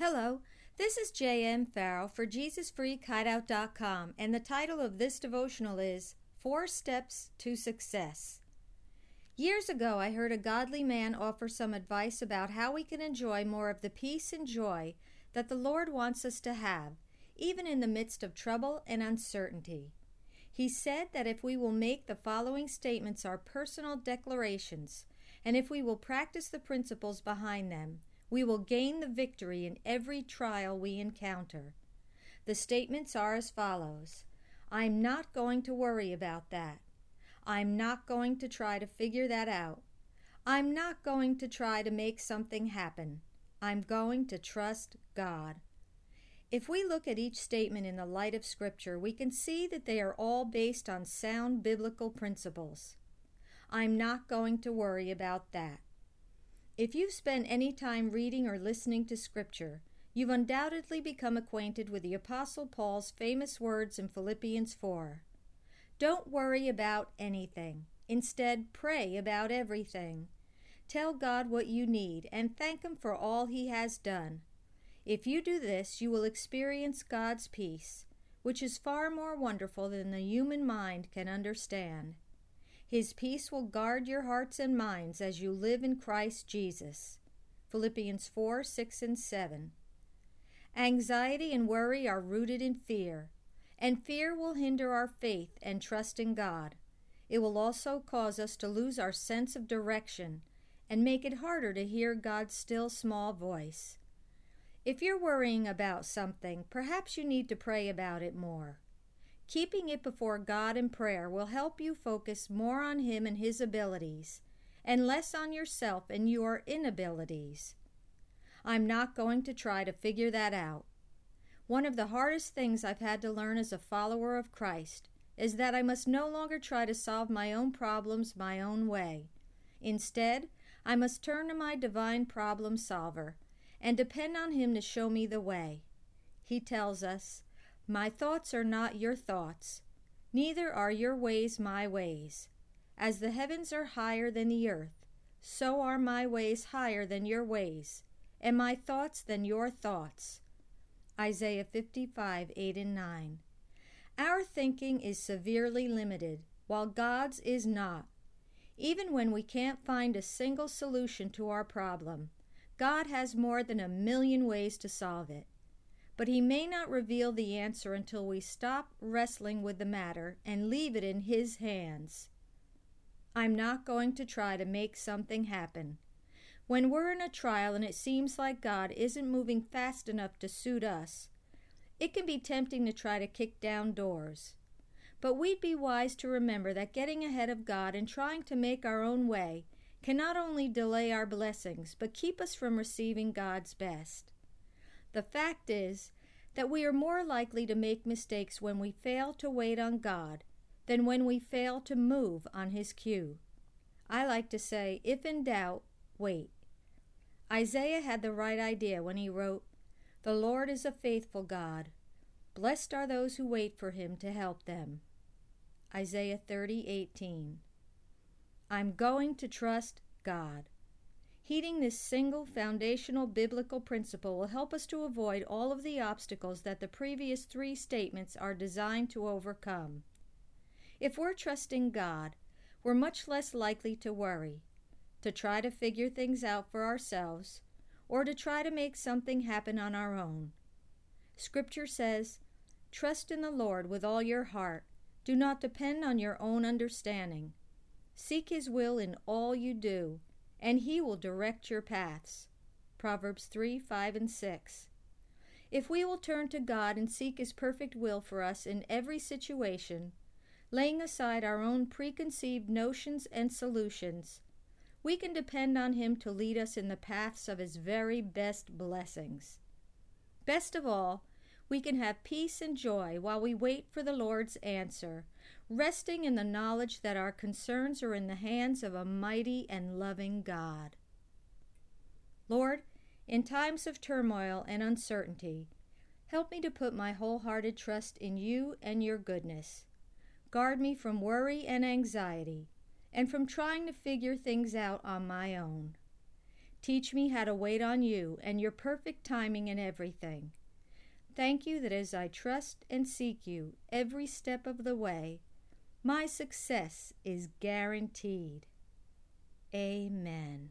Hello, this is J.M. Farrell for JesusFreakHideout.com, and the title of this devotional is Four Steps to Success. Years ago, I heard a godly man offer some advice about how we can enjoy more of the peace and joy that the Lord wants us to have, even in the midst of trouble and uncertainty. He said that if we will make the following statements our personal declarations, and if we will practice the principles behind them, we will gain the victory in every trial we encounter. The statements are as follows I'm not going to worry about that. I'm not going to try to figure that out. I'm not going to try to make something happen. I'm going to trust God. If we look at each statement in the light of Scripture, we can see that they are all based on sound biblical principles. I'm not going to worry about that. If you've spent any time reading or listening to Scripture, you've undoubtedly become acquainted with the Apostle Paul's famous words in Philippians 4. Don't worry about anything. Instead, pray about everything. Tell God what you need and thank Him for all He has done. If you do this, you will experience God's peace, which is far more wonderful than the human mind can understand. His peace will guard your hearts and minds as you live in Christ Jesus. Philippians 4 6 and 7. Anxiety and worry are rooted in fear, and fear will hinder our faith and trust in God. It will also cause us to lose our sense of direction and make it harder to hear God's still small voice. If you're worrying about something, perhaps you need to pray about it more. Keeping it before God in prayer will help you focus more on Him and His abilities, and less on yourself and your inabilities. I'm not going to try to figure that out. One of the hardest things I've had to learn as a follower of Christ is that I must no longer try to solve my own problems my own way. Instead, I must turn to my divine problem solver and depend on Him to show me the way. He tells us, my thoughts are not your thoughts, neither are your ways my ways. As the heavens are higher than the earth, so are my ways higher than your ways, and my thoughts than your thoughts. Isaiah 55 8 and 9. Our thinking is severely limited, while God's is not. Even when we can't find a single solution to our problem, God has more than a million ways to solve it but he may not reveal the answer until we stop wrestling with the matter and leave it in his hands. I'm not going to try to make something happen. When we're in a trial and it seems like God isn't moving fast enough to suit us, it can be tempting to try to kick down doors. But we'd be wise to remember that getting ahead of God and trying to make our own way can not only delay our blessings, but keep us from receiving God's best. The fact is that we are more likely to make mistakes when we fail to wait on God than when we fail to move on His cue. I like to say, if in doubt, wait. Isaiah had the right idea when he wrote, The Lord is a faithful God. Blessed are those who wait for him to help them. Isaiah 30:18. I'm going to trust God. Heeding this single foundational biblical principle will help us to avoid all of the obstacles that the previous three statements are designed to overcome. If we're trusting God, we're much less likely to worry, to try to figure things out for ourselves, or to try to make something happen on our own. Scripture says, Trust in the Lord with all your heart. Do not depend on your own understanding. Seek His will in all you do and he will direct your paths. Proverbs 3 5 and 6. If we will turn to God and seek His perfect will for us in every situation, laying aside our own preconceived notions and solutions, we can depend on Him to lead us in the paths of His very best blessings. Best of all, we can have peace and joy while we wait for the Lord's answer, resting in the knowledge that our concerns are in the hands of a mighty and loving God. Lord, in times of turmoil and uncertainty, help me to put my wholehearted trust in you and your goodness. Guard me from worry and anxiety, and from trying to figure things out on my own. Teach me how to wait on you and your perfect timing in everything. Thank you that as I trust and seek you every step of the way, my success is guaranteed. Amen.